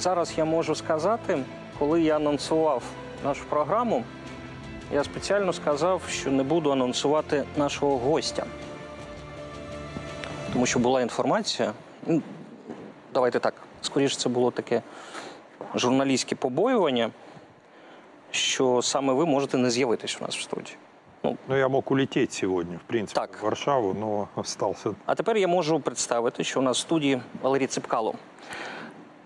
зараз я можу сказати, коли я анонсував нашу програму, я спеціально сказав, що не буду анонсувати нашого гостя. Тому що була інформація. ну, Давайте так, скоріше, це було таке журналістське побоювання, що саме ви можете не з'явитись у нас в студії. Ну, я мог улететь сегодня, в принципе, Так. в Варшаву, но остался. А тепер я можу представити, що у нас в студії Валерій Ципкало,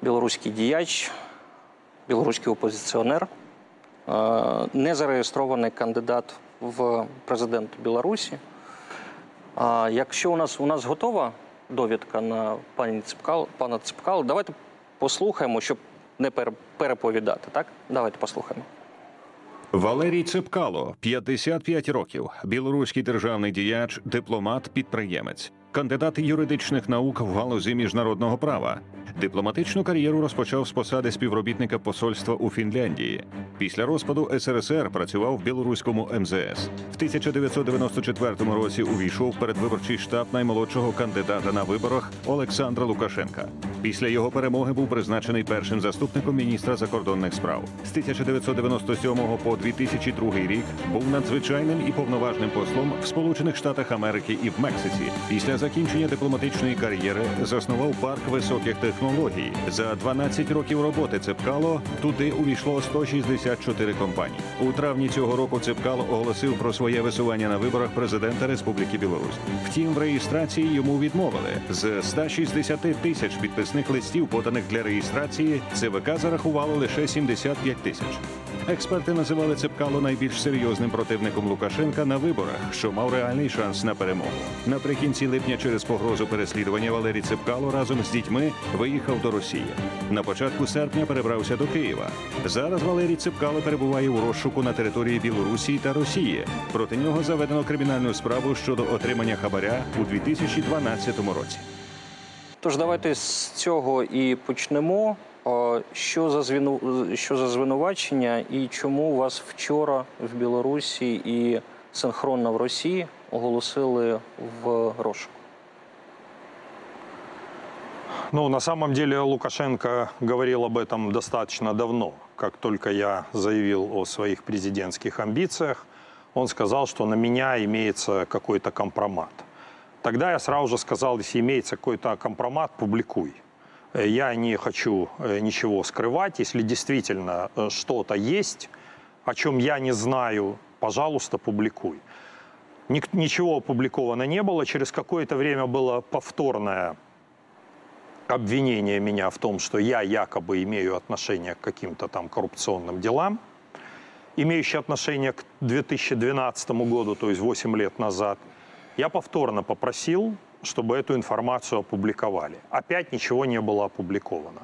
білоруський діяч, білоруський опозиціонер, е, незареєстрований кандидат в президенти Білорусі. Якщо у нас у нас готова довідка на пані Ципкало, пана Ципкало, давайте послухаємо, щоб не переповідати. Так, давайте послухаємо. Валерій Цепкало, 55 років, білоруський державний діяч, дипломат, підприємець, кандидат юридичних наук в галузі міжнародного права. Дипломатичну кар'єру розпочав з посади співробітника посольства у Фінляндії. Після розпаду СРСР працював в білоруському МЗС. В 1994 році увійшов передвиборчий штаб наймолодшого кандидата на виборах Олександра Лукашенка. Після його перемоги був призначений першим заступником міністра закордонних справ. З 1997 по 2002 рік був надзвичайним і повноважним послом в Сполучених Штатах Америки і в Мексиці. Після закінчення дипломатичної кар'єри заснував парк високих технологій. За 12 років роботи Цепкало туди увійшло 164 компанії. У травні цього року Цепкало оголосив про своє висування на виборах президента Республіки Білорусь. Втім, в реєстрації йому відмовили з 160 тисяч підписних листів, поданих для реєстрації. ЦВК зарахувало лише 75 тисяч. Експерти називали Цепкало найбільш серйозним противником Лукашенка на виборах, що мав реальний шанс на перемогу. Наприкінці липня, через погрозу переслідування Валерій Цепкало разом з дітьми виїхав до Росії. На початку серпня перебрався до Києва. Зараз Валерій Цепкало перебуває у розшуку на території Білорусі та Росії. Проти нього заведено кримінальну справу щодо отримання хабаря у 2012 році. Тож давайте з цього і почнемо. О, Що за звіну що за звинувачення і чому вас вчора в Білорусі і синхронно в Росії оголосили в розшук? Ну, на самом деле Лукашенко говорил об этом достаточно давно. Как только я заявил о своих президентских амбициях, он сказал, что на меня имеется какой-то компромат. Тогда я сразу же сказал, если имеется какой-то компромат, публикуй. Я не хочу э, ничего скрывать. Если действительно э, что-то есть, о чем я не знаю, пожалуйста, публикуй. Ничего опубликовано не было. Через какое-то время было повторное обвинение меня в том, что я якобы имею отношение к каким-то там коррупционным делам, имеющие отношение к 2012 году, то есть 8 лет назад, я повторно попросил, чтобы эту информацию опубликовали. Опять ничего не было опубликовано.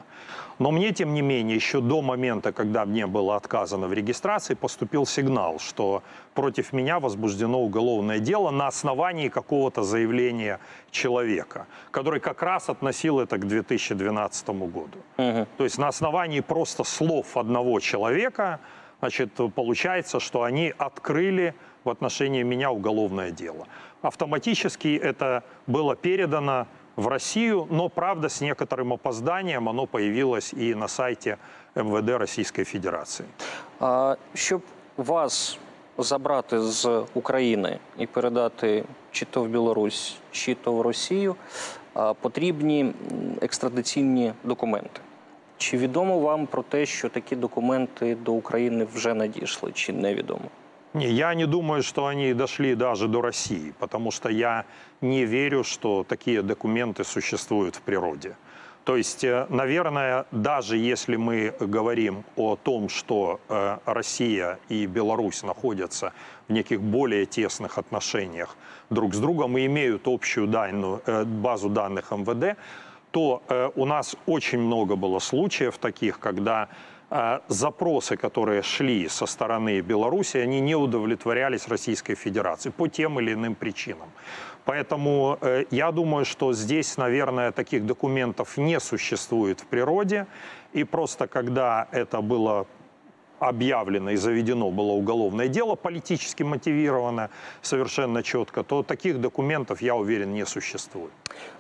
Но мне, тем не менее, еще до момента, когда мне было отказано в регистрации, поступил сигнал, что против меня возбуждено уголовное дело на основании какого-то заявления человека, который как раз относил это к 2012 году. То есть на основании просто слов одного человека, значит, получается, что они открыли в отношении меня уголовное дело. Автоматически это было передано в Россию, но, правда, с некоторым опозданием оно появилось и на сайте МВД Российской Федерации. А, щоб вас забрати з України і передати чи то в Білорусь, чи то в Росію, а, потрібні м, екстрадиційні документи. Чи відомо вам про те, що такі документи до України вже надійшли, чи невідомо? Не, я не думаю, что они дошли даже до России, потому что я не верю, что такие документы существуют в природе. То есть, э, наверное, даже если мы говорим о том, что э, Россия и Беларусь находятся в неких более тесных отношениях друг с другом и имеют общую данную, э, базу данных МВД, то у нас очень много было случаев таких, когда запросы, которые шли со стороны Беларуси, они не удовлетворялись Российской Федерацией по тем или иным причинам. Поэтому э, я думаю, что здесь, наверное, таких документов не существует в природе. И просто когда это было объявлено и заведено было уголовное дело, политически мотивированное, совершенно четко, то таких документов, я уверен, не существует.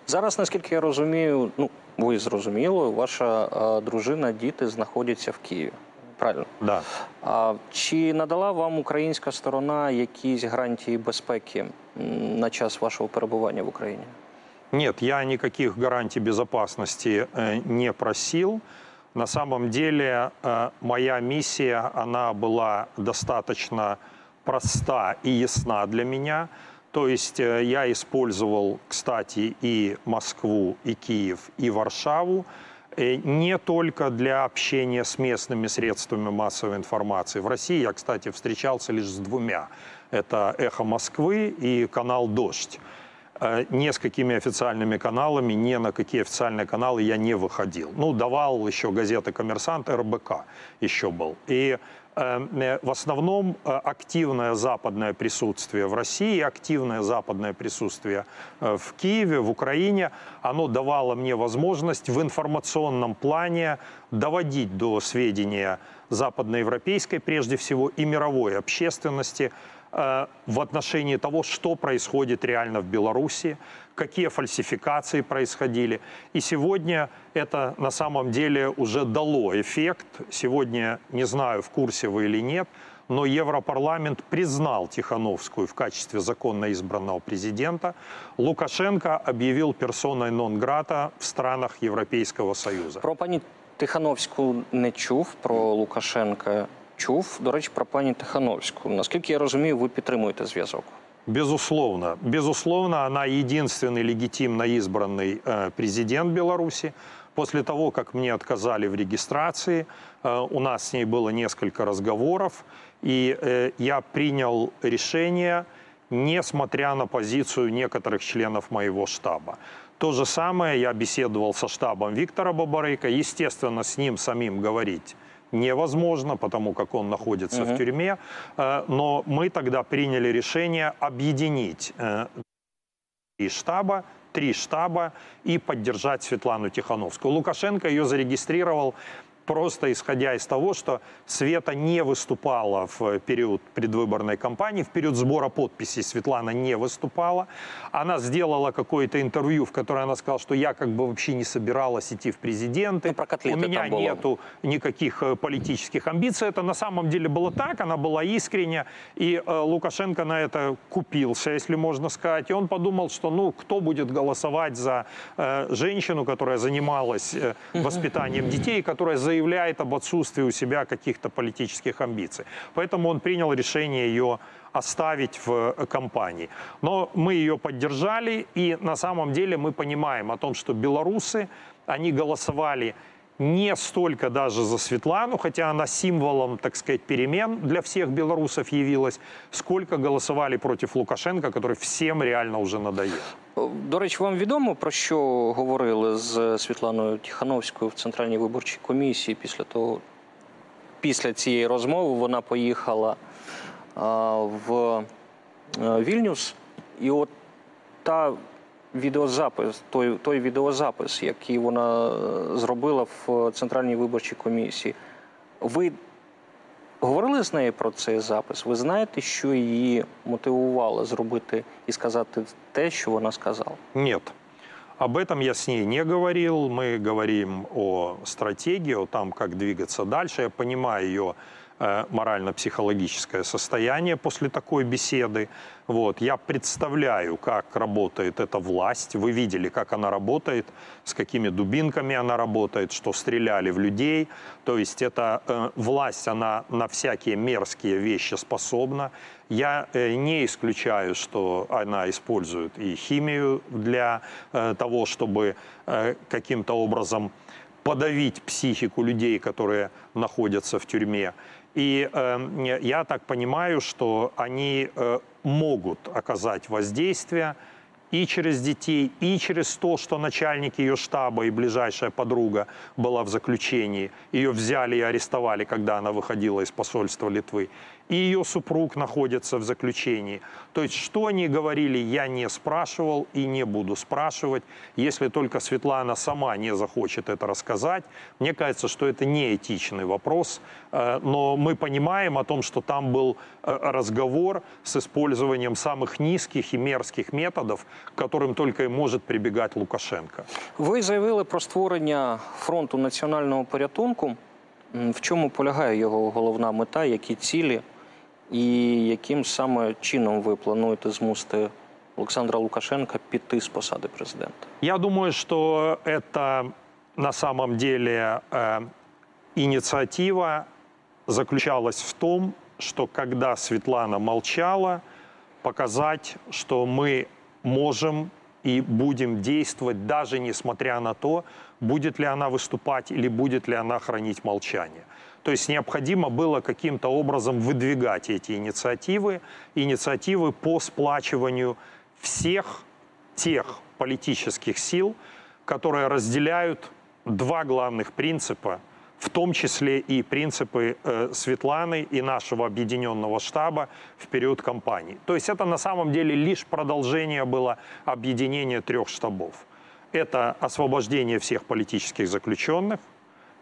Зараз, наскільки я розумію, ну ви зрозуміло, ваша е, дружина, діти знаходяться в Києві. Правильно. Да. А чи надала вам українська сторона якісь гарантії безпеки м, на час вашого перебування в Україні? Нет, я никаких гарантий безопасности э, не просил. На самом деле э, моя миссия, она была достаточно проста и ясна для меня. То есть э, я использовал, кстати, и Москву, и Киев, и Варшаву э, не только для общения с местными средствами массовой информации. В России я, кстати, встречался лишь с двумя. Это «Эхо Москвы» и канал «Дождь» э, несколькими официальными каналами, ни на какие официальные каналы я не выходил. Ну, давал еще газеты «Коммерсант», РБК еще был. И э, в основном э, активное западное присутствие в России, активное западное присутствие э, в Киеве, в Украине, оно давало мне возможность в информационном плане доводить до сведения западноевропейской, прежде всего, и мировой общественности э, в отношении того, что происходит реально в Беларуси, какие фальсификации происходили. И сегодня это на самом деле уже дало эффект. Сегодня, не знаю, в курсе вы или нет, но Европарламент признал Тихановскую в качестве законно избранного президента. Лукашенко объявил персоной нон-грата в странах Европейского Союза. Про пані Тихановську не чув, про Лукашенка чув. До речі, про пані Тихановську. Наскільки я розумію, ви підтримуєте зв'язок. Безусловно. Безусловно, она единственный легитимно избранный э, президент Беларуси. После того, как мне отказали в регистрации, э, у нас с ней было несколько разговоров, и э, я принял решение, несмотря на позицию некоторых членов моего штаба. То же самое я беседовал со штабом Виктора Бабарыка. Естественно, с ним самим говорить невозможно, потому как он находится в тюрьме. Э, Но мы тогда приняли решение объединить э, три штаба, три штаба и поддержать Светлану Тихановскую. Лукашенко ее зарегистрировал просто исходя из того, что Света не выступала в период предвыборной кампании, в период сбора подписей Светлана не выступала. Она сделала какое-то интервью, в котором она сказала, что я как бы вообще не собиралась идти в президенты. Ну, про У меня нету никаких э, политических амбиций. Это на самом деле было так, она была искренне, и э, Лукашенко на это купился, если можно сказать. И он подумал, что ну кто будет голосовать за э, женщину, которая занималась э, воспитанием детей, которая заявляет об отсутствии у себя каких-то политических амбиций. Поэтому он принял решение ее оставить в э, компании. Но мы ее поддержали, и на самом деле мы понимаем о том, что белорусы, они голосовали не столько даже за Светлану, хотя она символом, так сказать, перемен для всех белорусов явилась, сколько голосовали против Лукашенко, который всем реально уже надоел. До речі, вам відомо про що говорили з Світланою Тихановською в Центральній виборчій комісії після того, після цієї розмови вона поїхала а, в е, Вільнюс, і от та відеозапис, той, той відеозапис, який вона е, зробила в Центральній виборчій комісії, ви говорили з нею про цей запис? Ви знаєте, що її мотивувало зробити і сказати те, що вона сказала? Нет. Об этом я с ней не говорил. Мы говорим о стратегии, о том, как двигаться дальше. Я понимаю ее э, морально-психологическое состояние после такой беседы. Вот. Я представляю, как работает эта власть. Вы видели, как она работает, с какими дубинками она работает, что стреляли в людей. То есть эта э, власть, она на всякие мерзкие вещи способна. Я э, не исключаю, что она использует и химию для э, того, чтобы э, каким-то образом подавить психику людей, которые находятся в тюрьме. И э, я так понимаю, что они э, могут оказать воздействие и через детей, и через то, что начальник ее штаба и ближайшая подруга была в заключении. Ее взяли и арестовали, когда она выходила из посольства Литвы и ее супруг находится в заключении. То есть, что они говорили, я не спрашивал и не буду спрашивать, если только Светлана сама не захочет это рассказать. Мне кажется, что это не этичный вопрос, э, но мы понимаем о том, что там был э, разговор с использованием самых низких и мерзких методов, к которым только и может прибегать Лукашенко. Ви заявили про створення фронту національного порятунку. В чому полягає його головна мета, які цілі? І яким саме чином ви плануєте змусити Олександра Лукашенка піти з посади президента? Я думаю, что это на самом деле э, инициатива заключалась в том, что когда Светлана молчала, показать, что мы можем и будем действовать, даже несмотря на то, будет ли она выступать или будет ли она хранить молчание. То есть необходимо было каким-то образом выдвигать эти инициативы, инициативы по сплачиванию всех тех политических сил, которые разделяют два главных принципа, в том числе и принципы э, Светланы и нашего объединенного штаба в период кампании. То есть это на самом деле лишь продолжение было объединения трех штабов. Это освобождение всех политических заключенных –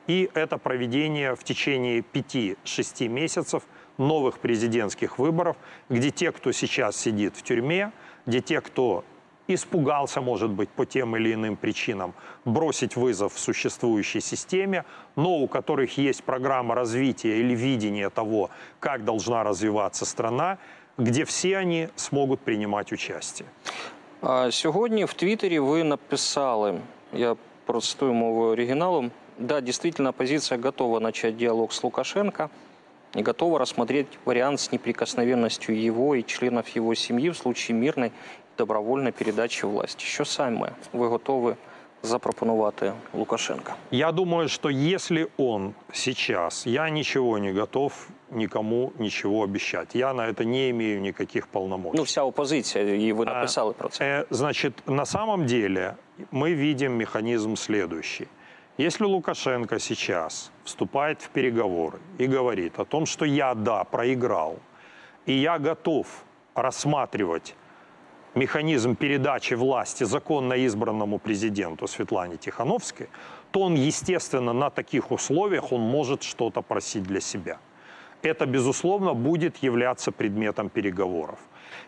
и это проведение в течение 5-6 месяцев новых президентских выборов, где те, кто сейчас сидит в тюрьме, где те, кто испугался, может быть, по тем или иным причинам бросить вызов в существующей системе, но у которых есть программа развития или видение того, как должна развиваться страна, где все они смогут принимать участие. А сьогодні в Твіттері ви написали, я процитую мовою оригіналу, да, действительно, оппозиция готова начать диалог с Лукашенко и готова рассмотреть вариант с неприкосновенностью его и членов его семьи в случае мирной добровольной передачи власти. Що саме ви готові запропонувати Лукашенко? Я думаю, что если он сейчас, я ничего не готов никому ничего обещать. Я на это не имею никаких полномочий. Ну, вся оппозиция, и вы написали про це. Э, Значит, на самом деле мы видим механизм следующий. Если Лукашенко сейчас вступает в переговоры и говорит о том, что я, да, проиграл, и я готов рассматривать механизм передачи власти законно избранному президенту Светлане Тихановской, то он, естественно, на таких условиях он может что-то просить для себя. Это, безусловно, будет являться предметом переговоров.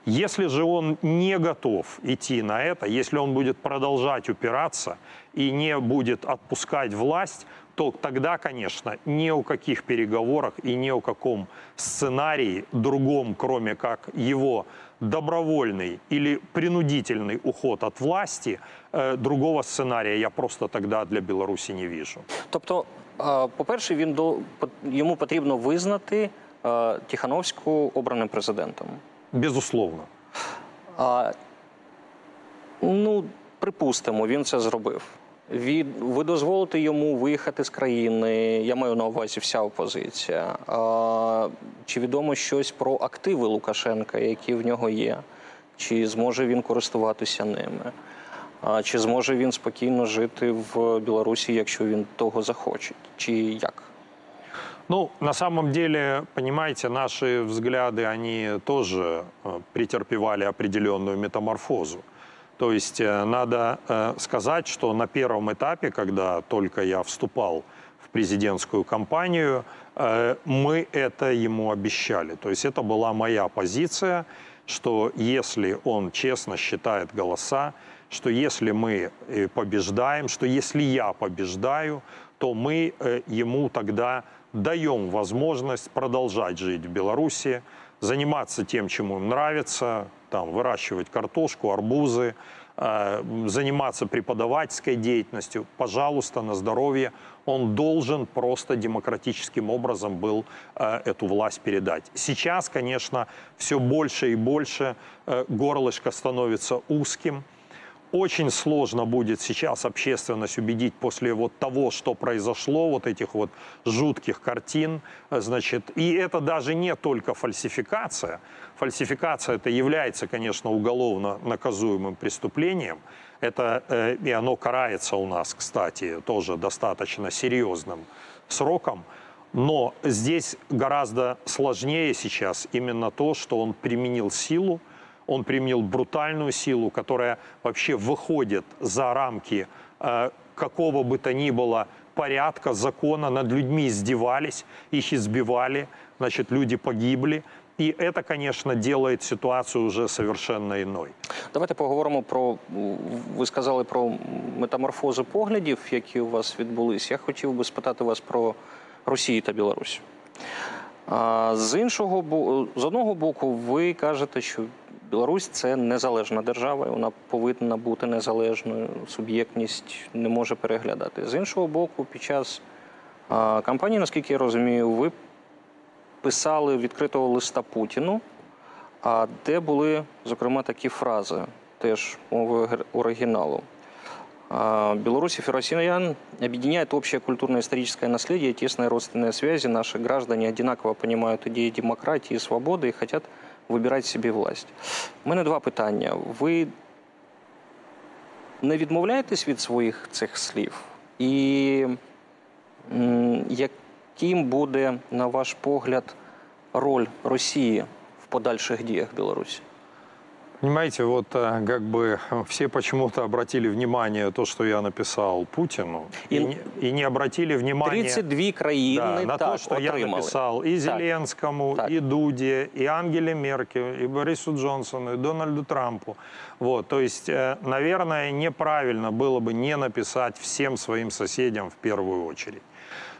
Если же он не готов идти на это, если он будет продолжать упираться и не будет отпускать власть, то тогда, конечно, ни о каких переговорах и ни о каком сценарии другом, кроме как его добровольный или принудительный уход от власти, э, другого сценария я просто тогда для Беларуси не вижу. Тобто, е, по-перше, він до по- йому потрібно визнати е, Тихановську обраним президентом. Безусловно. А, ну, припустимо, він це зробив. Від, ви дозволите йому виїхати з країни, я маю на увазі вся опозиція. А, чи відомо щось про активи Лукашенка, які в нього є? Чи зможе він користуватися ними? А, чи зможе він спокійно жити в Білорусі, якщо він того захоче? Чи як? Ну, на самом деле, понимаете, наши взгляды, они тоже э, претерпевали определенную метаморфозу. То есть э, надо э, сказать, что на первом этапе, когда только я вступал в президентскую кампанию, э, мы это ему обещали. То есть это была моя позиция, что если он честно считает голоса, что если мы побеждаем, что если я побеждаю, то мы ему тогда даем возможность продолжать жить в Беларуси, заниматься тем, чему им нравится, там, выращивать картошку, арбузы, э, заниматься преподавательской деятельностью. Пожалуйста, на здоровье. Он должен просто демократическим образом был э, эту власть передать. Сейчас, конечно, все больше и больше э, горлышко становится узким. Очень сложно будет сейчас общественность убедить после вот того, что произошло, вот этих вот жутких картин, значит, и это даже не только фальсификация. Фальсификация это является, конечно, уголовно наказуемым преступлением. Это, э, и оно карается у нас, кстати, тоже достаточно серьезным сроком. Но здесь гораздо сложнее сейчас именно то, что он применил силу, он применил брутальную силу, которая вообще выходит за рамки э, какого бы то ни было порядка, закона. Над людьми издевались, их избивали, значит, люди погибли. І це, конечно, делает ситуацію вже совершенно іною. Давайте поговоримо про ви сказали про метаморфози поглядів, які у вас відбулись. Я хотів би спитати вас про Росію та Білорусь. З іншого з одного боку, ви кажете, що Білорусь це незалежна держава, і вона повинна бути незалежною. Суб'єктність не може переглядати. З іншого боку, під час кампанії, наскільки я розумію, ви писали відкритого листа Путіну, а де були, зокрема, такі фрази, теж мовою оригіналу. Беларусь и россиян объединяет общее культурно-историческое наследие, тесные родственные связи. Наши граждане одинаково понимают идеи демократии и свободы и хотят вибирати собі власть. У мене два питання. Ви не відмовляєтесь від своїх цих слів? І яким буде, на ваш погляд, роль Росії в подальших діях Білорусі? Понимаете, вот э, как бы все почему-то обратили внимание то, что я написал Путину, и, и, не, и не обратили внимание 32 країни да, на так, то, что отримали. я написал и Зеленскому, так. и Дуде, и Ангеле Меркель, и Борису Джонсону, и Дональду Трампу. Вот, то есть, э, наверное, неправильно было бы не написать всем своим соседям в первую очередь.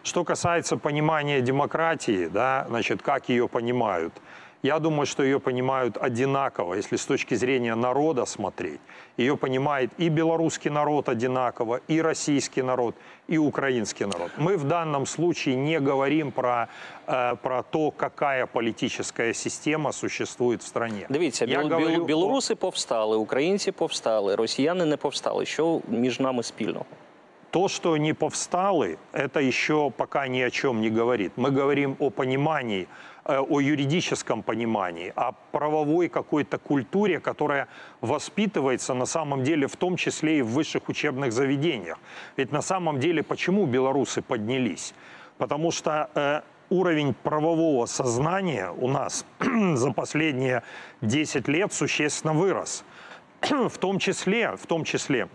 Что касается понимания демократии, да, значит, как ее понимают – я думаю, что ее понимают одинаково, если с точки зрения народа смотреть. Ее понимает и белорусский народ одинаково, и российский народ, и украинский народ. Мы в данном случае не говорим про, э, про то, какая политическая система существует в стране. Дивіться, Я біл, говорю... білоруси повстали, українці повстали, росіяни не повстали. Що між нами спільного? То, что не повстали, это еще пока ни о чем не говорит. Мы говорим о понимании Э, о юридическом понимании, о правовой какой-то культуре, которая воспитывается на самом деле в том числе и в высших учебных заведениях. Ведь на самом деле почему белорусы поднялись? Потому что э, уровень правового сознания у нас за последние 10 лет существенно вырос. в том числе, в том числе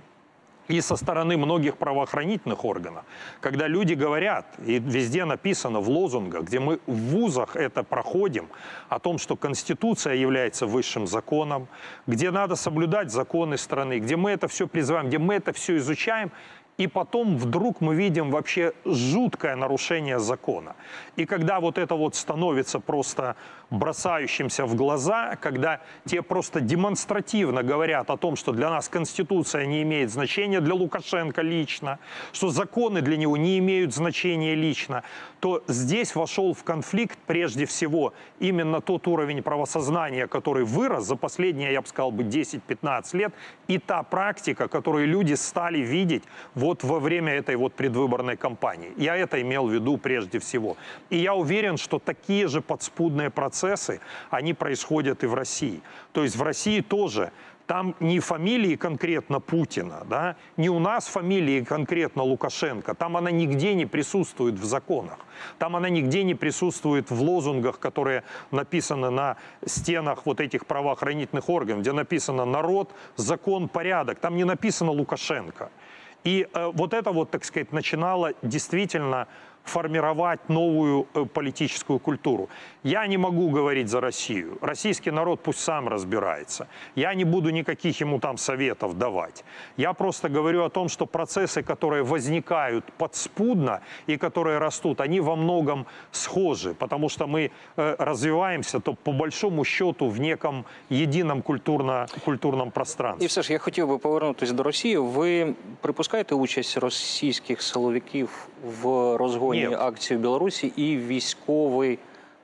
и со стороны многих правоохранительных органов, когда люди говорят, и везде написано в лозунгах, где мы в вузах это проходим, о том, что Конституция является высшим законом, где надо соблюдать законы страны, где мы это все призываем, где мы это все изучаем, и потом вдруг мы видим вообще жуткое нарушение закона. И когда вот это вот становится просто бросающимся в глаза, когда те просто демонстративно говорят о том, что для нас Конституция не имеет значения, для Лукашенко лично, что законы для него не имеют значения лично, то здесь вошел в конфликт прежде всего именно тот уровень правосознания, который вырос за последние, я бы сказал, бы 10-15 лет, и та практика, которую люди стали видеть вот во время этой вот предвыборной кампании. Я это имел в виду прежде всего. И я уверен, что такие же подспудные процессы, они происходят и в России. То есть в России тоже там не фамилии конкретно Путина, да, не у нас фамилии конкретно Лукашенко, там она нигде не присутствует в законах, там она нигде не присутствует в лозунгах, которые написаны на стенах вот этих правоохранительных органов, где написано «народ, закон, порядок», там не написано Лукашенко. И э, вот это вот, так сказать, начинало действительно формировать новую э, политическую культуру. Я не могу говорить за Россию. Российский народ пусть сам разбирается. Я не буду никаких ему там советов давать. Я просто говорю о том, что процессы, которые возникают подспудно и которые растут, они во многом схожи, потому что мы э, развиваемся, то по большому счету в неком едином культурно, культурном пространстве. І все ж я хотів би повернутися до Росії. Ви припускаєте участь російських силовиків в розгоні Ні. акції в Білорусі і військовий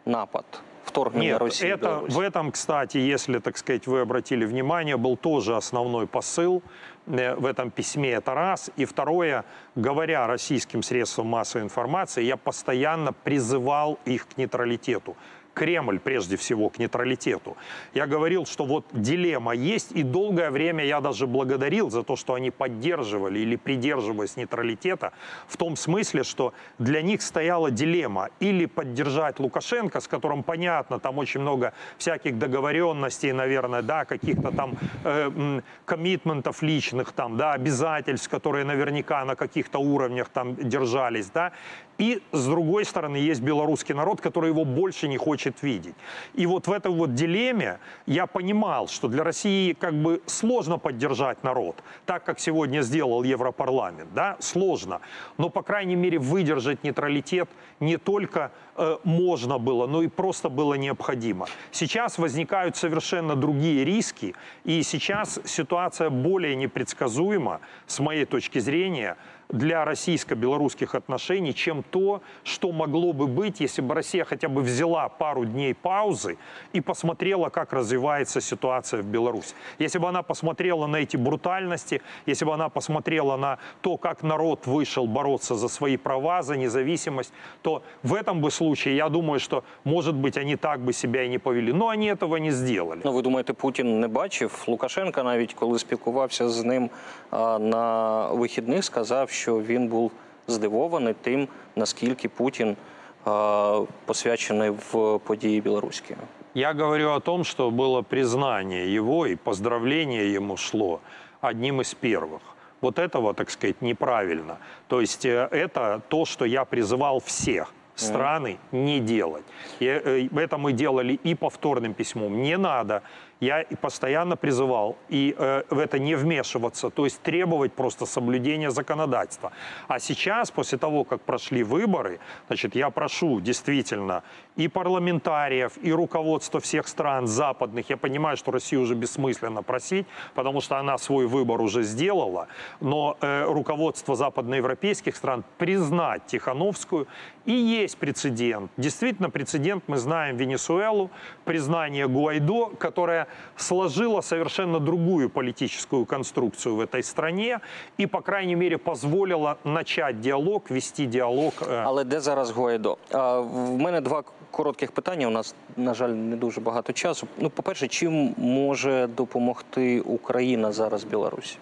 напад вторгнення Нет, Росії в это, Білорусь? в этом, кстати, если, так сказать, вы обратили внимание, был тоже основной посыл э, в этом письме. Это раз. И второе, говоря российским средствам массовой информации, я постоянно призывал их к нейтралитету. Кремль, прежде всего, к нейтралитету. Я говорил, что вот дилемма есть, и долгое время я даже благодарил за то, что они поддерживали или придерживаясь нейтралитета, в том смысле, что для них стояла дилемма или поддержать Лукашенко, с которым понятно, там очень много всяких договоренностей, наверное, да, каких-то там э, коммитментов личных, там, да, обязательств, которые наверняка на каких-то уровнях там держались, да, и с другой стороны есть белорусский народ, который его больше не хочет видеть. И вот в этой вот дилемме я понимал, что для России как бы сложно поддержать народ, так как сегодня сделал Европарламент, да, сложно. Но, по крайней мере, выдержать нейтралитет не только э, можно было, но и просто было необходимо. Сейчас возникают совершенно другие риски, и сейчас ситуация более непредсказуема, с моей точки зрения, для российско-белорусских отношений, чем то, что могло бы быть, если бы Россия хотя бы взяла пару дней паузы и посмотрела, как развивается ситуация в Беларуси. Если бы она посмотрела на эти брутальности, если бы она посмотрела на то, как народ вышел бороться за свои права, за независимость, то в этом бы случае, я думаю, что, может быть, они так бы себя и не повели. Но они этого не сделали. Ну, ви думаєте, Путін не бачив? Лукашенка навіть коли спілкувався з ним а, на вихідних, сказав, що він був здивований тим, наскільки Путін а, посвячений в події білоруські. Я говорю о том, что было признание его и поздравление ему шло одним из первых. Вот этого, так сказать, неправильно. То есть э, это то, что я призывал всех страны не делать. И э, это мы делали и повторным письмом. Не надо. Я и постоянно призывал и э, в это не вмешиваться, то есть требовать просто соблюдения законодательства. А сейчас, после того, как прошли выборы, значит, я прошу действительно и парламентариев, и руководство всех стран западных. Я понимаю, что Россию уже бессмысленно просить, потому что она свой выбор уже сделала, но э, руководство западноевропейских стран признать Тихановскую. И есть прецедент. Действительно, прецедент, мы знаем Венесуэлу, признание Гуайдо, которая сложила совершенно другую политическую конструкцию в этой стране и, по крайней мере, позволила начать диалог, вести диалог. э, Але де зараз Гуайдо? А, в мене два коротких питання. У нас, на жаль, не дуже багато часу. Ну, по-перше, чим може допомогти Україна зараз Білорусі?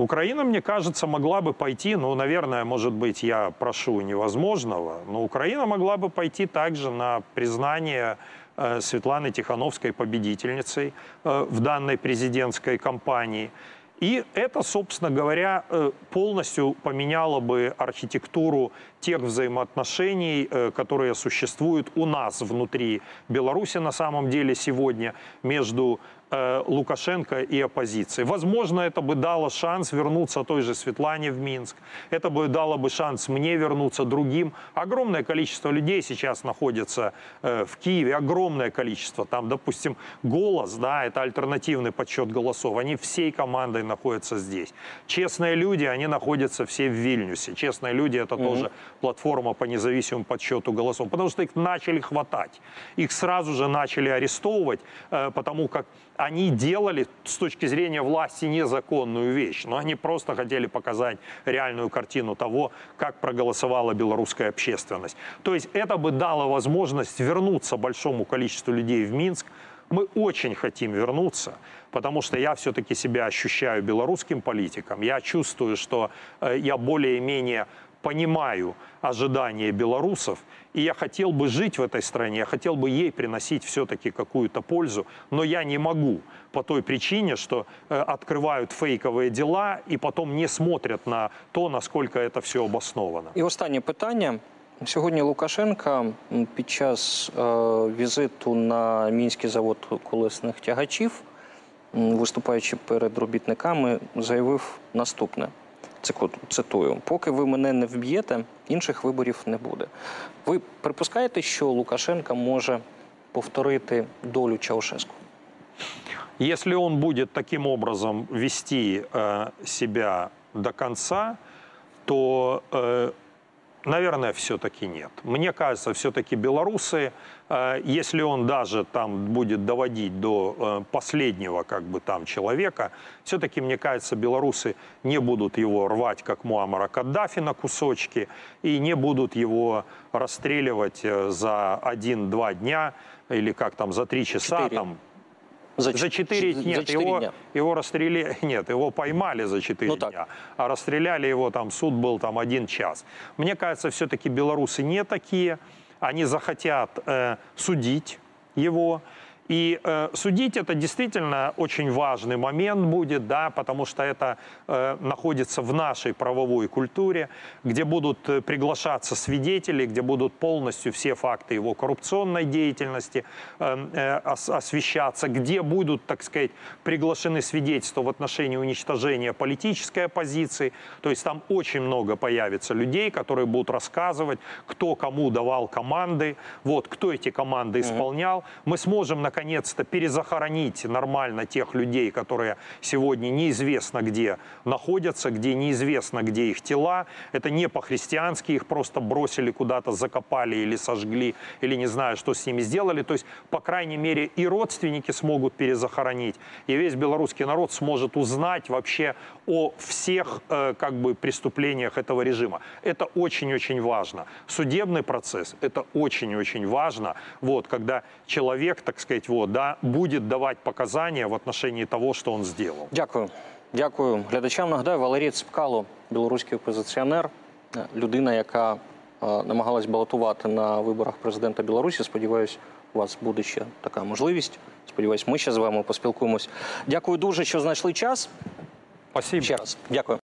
Украина, мне кажется, могла бы пойти, ну, наверное, может быть, я прошу невозможного, но Украина могла бы пойти также на признание э, Светланы Тихановской победительницей э, в данной президентской кампании. И это, собственно говоря, э, полностью поменяло бы архитектуру тех взаимоотношений, э, которые существуют у нас внутри Беларуси на самом деле сегодня между Лукашенко и оппозицией. Возможно, это бы дало шанс вернуться той же Светлане в Минск. Это бы дало бы шанс мне вернуться другим. Огромное количество людей сейчас находится э, в Киеве, огромное количество. Там, допустим, «Голос», да, это альтернативный подсчет голосов. Они всей командой находятся здесь. Честные люди, они находятся все в Вильнюсе. Честные люди – это тоже платформа по независимому подсчету голосов. Потому что их начали хватать. Их сразу же начали арестовывать, э, потому как они делали с точки зрения власти незаконную вещь, но они просто хотели показать реальную картину того, как проголосовала белорусская общественность. То есть это бы дало возможность вернуться большому количеству людей в Минск. Мы очень хотим вернуться, потому что я все-таки себя ощущаю белорусским политиком. Я чувствую, что э, я более-менее понимаю ожидания белорусов, и я хотел бы жить в этой стране, я хотел бы ей приносить все-таки какую-то пользу, но я не могу по той причине, что э, открывают фейковые дела и потом не смотрят на то, насколько это все обосновано. І останнє питання. Сьогодні Лукашенка м, під час е, візиту на мінський завод колесних тягачів, м, виступаючи перед робітниками, заявив наступне. Цику- Цитую: поки ви мене не вб'єте, інших виборів не буде. Ви припускаєте, що Лукашенка може повторити долю Чаушеску? Если он будет таким образом вести э, себя до конца, то э, Наверное, все-таки нет. Мне кажется, все-таки белорусы, э, если он даже там будет доводить до э, последнего как бы там человека, все-таки, мне кажется, белорусы не будут его рвать, как Муаммара Каддафи на кусочки, и не будут его расстреливать э, за один-два дня или как там за три часа Четыре. там За, за 4 за нет, четыре его, дня. его расстреляли, нет, его поймали за 4 Ну так. дня, а расстреляли его, там суд был там один час. Мне кажется, все-таки белорусы не такие, они захотят э, судить его, и э, судить это действительно очень важный момент будет, да, потому что это э, находится в нашей правовой культуре, где будут э, приглашаться свидетели, где будут полностью все факты его коррупционной деятельности э, э, ос- освещаться, где будут, так сказать, приглашены свидетельства в отношении уничтожения политической оппозиции. То есть там очень много появится людей, которые будут рассказывать, кто кому давал команды, вот, кто эти команды исполнял. Мы сможем, наконец-то, перезахоронить нормально тех людей, которые сегодня неизвестно где находятся, где неизвестно, где их тела. Это не по-христиански, их просто бросили куда-то, закопали или сожгли, или не знаю, что с ними сделали. То есть, по крайней мере, и родственники смогут перезахоронить, и весь белорусский народ сможет узнать вообще о всех э, как бы преступлениях этого режима. Это очень-очень важно. Судебный процесс – это очень-очень важно. Вот, когда человек, так сказать, вот, да, будет давать показания в отношении того, что он сделал. Дякую. Дякую глядачам. Нагадаю, Валерій Ципкало, білоруський опозиціонер, людина, яка е, намагалась балотувати на виборах президента Білорусі. Сподіваюсь, у вас буде ще така можливість. Сподіваюсь, ми ще з вами поспілкуємось. Дякую дуже, що знайшли час. Спасибо. Ще раз. Дякую.